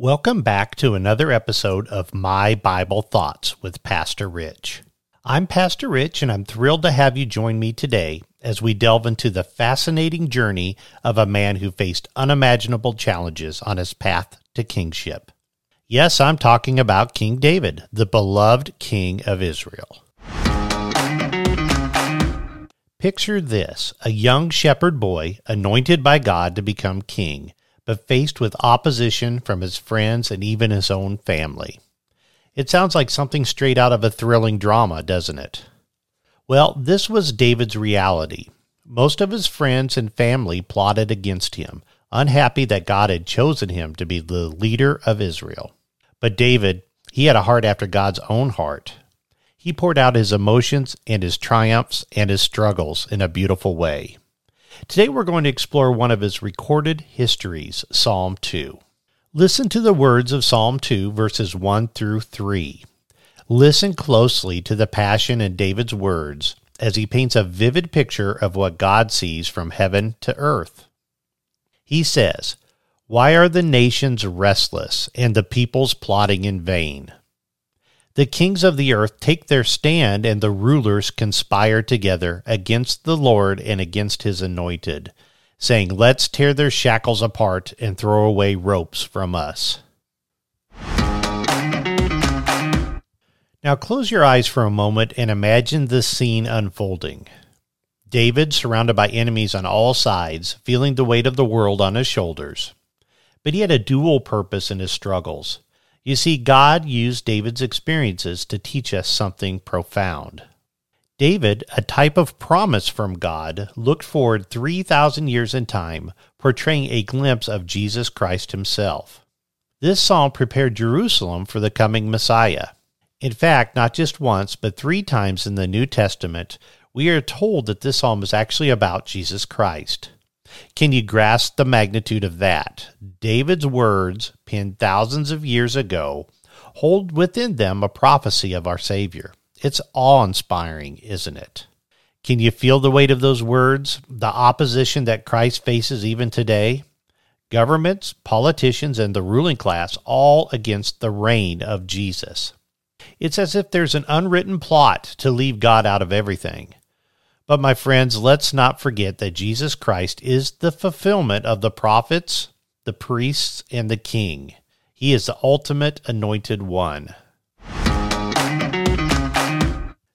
Welcome back to another episode of My Bible Thoughts with Pastor Rich. I'm Pastor Rich, and I'm thrilled to have you join me today as we delve into the fascinating journey of a man who faced unimaginable challenges on his path to kingship. Yes, I'm talking about King David, the beloved King of Israel. Picture this a young shepherd boy anointed by God to become king but faced with opposition from his friends and even his own family. It sounds like something straight out of a thrilling drama, doesn't it? Well, this was David's reality. Most of his friends and family plotted against him, unhappy that God had chosen him to be the leader of Israel. But David, he had a heart after God's own heart. He poured out his emotions and his triumphs and his struggles in a beautiful way. Today we're going to explore one of his recorded histories, Psalm 2. Listen to the words of Psalm 2, verses 1 through 3. Listen closely to the passion in David's words as he paints a vivid picture of what God sees from heaven to earth. He says, Why are the nations restless and the peoples plotting in vain? The kings of the earth take their stand, and the rulers conspire together against the Lord and against his anointed, saying, Let's tear their shackles apart and throw away ropes from us. Now close your eyes for a moment and imagine this scene unfolding. David, surrounded by enemies on all sides, feeling the weight of the world on his shoulders. But he had a dual purpose in his struggles. You see, God used David's experiences to teach us something profound. David, a type of promise from God, looked forward 3,000 years in time, portraying a glimpse of Jesus Christ himself. This psalm prepared Jerusalem for the coming Messiah. In fact, not just once, but three times in the New Testament, we are told that this psalm is actually about Jesus Christ. Can you grasp the magnitude of that? David's words, penned thousands of years ago, hold within them a prophecy of our Savior. It's awe inspiring, isn't it? Can you feel the weight of those words? The opposition that Christ faces even today? Governments, politicians, and the ruling class all against the reign of Jesus. It's as if there's an unwritten plot to leave God out of everything. But, my friends, let's not forget that Jesus Christ is the fulfillment of the prophets, the priests, and the king. He is the ultimate anointed one.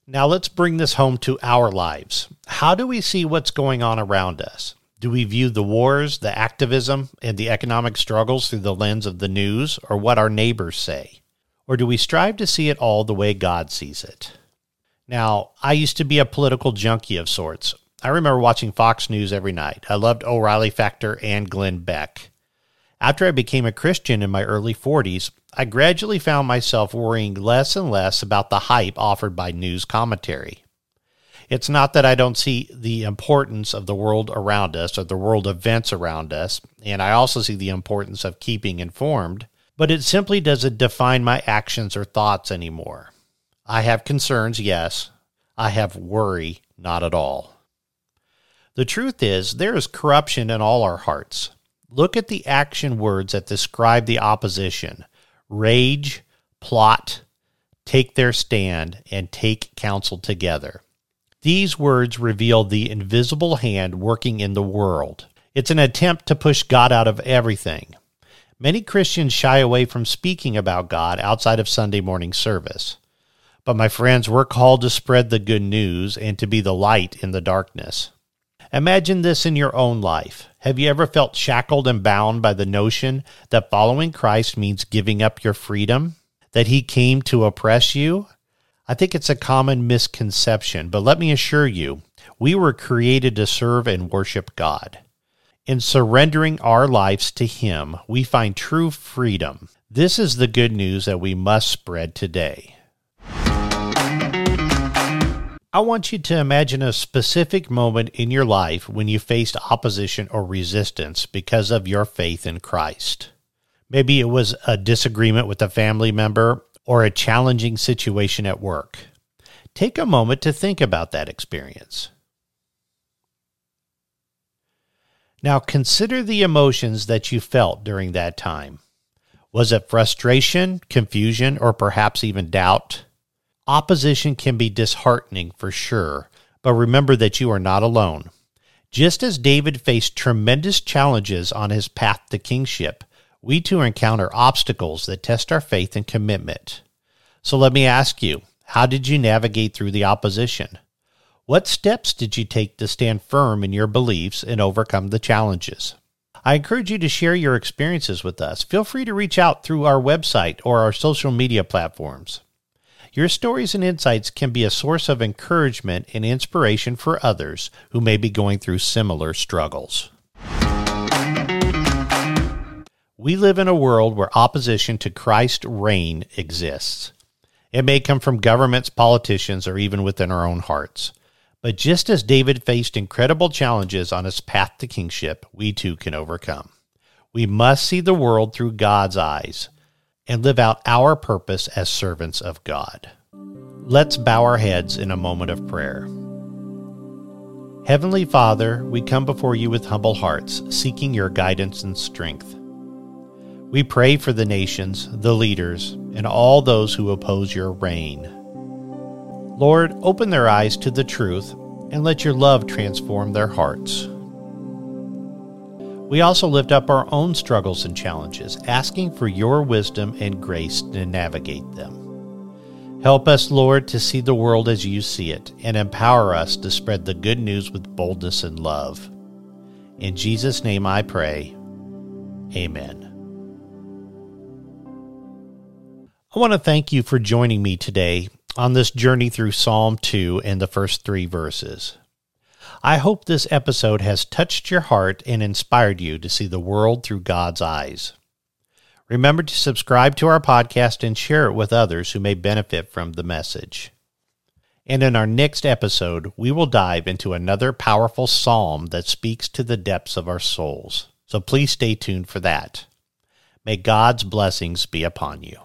Now, let's bring this home to our lives. How do we see what's going on around us? Do we view the wars, the activism, and the economic struggles through the lens of the news or what our neighbors say? Or do we strive to see it all the way God sees it? Now, I used to be a political junkie of sorts. I remember watching Fox News every night. I loved O'Reilly Factor and Glenn Beck. After I became a Christian in my early 40s, I gradually found myself worrying less and less about the hype offered by news commentary. It's not that I don't see the importance of the world around us or the world events around us, and I also see the importance of keeping informed, but it simply doesn't define my actions or thoughts anymore. I have concerns, yes. I have worry, not at all. The truth is, there is corruption in all our hearts. Look at the action words that describe the opposition rage, plot, take their stand, and take counsel together. These words reveal the invisible hand working in the world. It's an attempt to push God out of everything. Many Christians shy away from speaking about God outside of Sunday morning service. But my friends, we're called to spread the good news and to be the light in the darkness. Imagine this in your own life. Have you ever felt shackled and bound by the notion that following Christ means giving up your freedom? That he came to oppress you? I think it's a common misconception, but let me assure you, we were created to serve and worship God. In surrendering our lives to Him, we find true freedom. This is the good news that we must spread today. I want you to imagine a specific moment in your life when you faced opposition or resistance because of your faith in Christ. Maybe it was a disagreement with a family member or a challenging situation at work. Take a moment to think about that experience. Now consider the emotions that you felt during that time. Was it frustration, confusion, or perhaps even doubt? Opposition can be disheartening for sure, but remember that you are not alone. Just as David faced tremendous challenges on his path to kingship, we too encounter obstacles that test our faith and commitment. So let me ask you, how did you navigate through the opposition? What steps did you take to stand firm in your beliefs and overcome the challenges? I encourage you to share your experiences with us. Feel free to reach out through our website or our social media platforms. Your stories and insights can be a source of encouragement and inspiration for others who may be going through similar struggles. We live in a world where opposition to Christ's reign exists. It may come from governments, politicians, or even within our own hearts. But just as David faced incredible challenges on his path to kingship, we too can overcome. We must see the world through God's eyes and live out our purpose as servants of God. Let's bow our heads in a moment of prayer. Heavenly Father, we come before you with humble hearts, seeking your guidance and strength. We pray for the nations, the leaders, and all those who oppose your reign. Lord, open their eyes to the truth and let your love transform their hearts. We also lift up our own struggles and challenges, asking for your wisdom and grace to navigate them. Help us, Lord, to see the world as you see it and empower us to spread the good news with boldness and love. In Jesus' name I pray. Amen. I want to thank you for joining me today on this journey through Psalm 2 and the first three verses. I hope this episode has touched your heart and inspired you to see the world through God's eyes. Remember to subscribe to our podcast and share it with others who may benefit from the message. And in our next episode, we will dive into another powerful psalm that speaks to the depths of our souls. So please stay tuned for that. May God's blessings be upon you.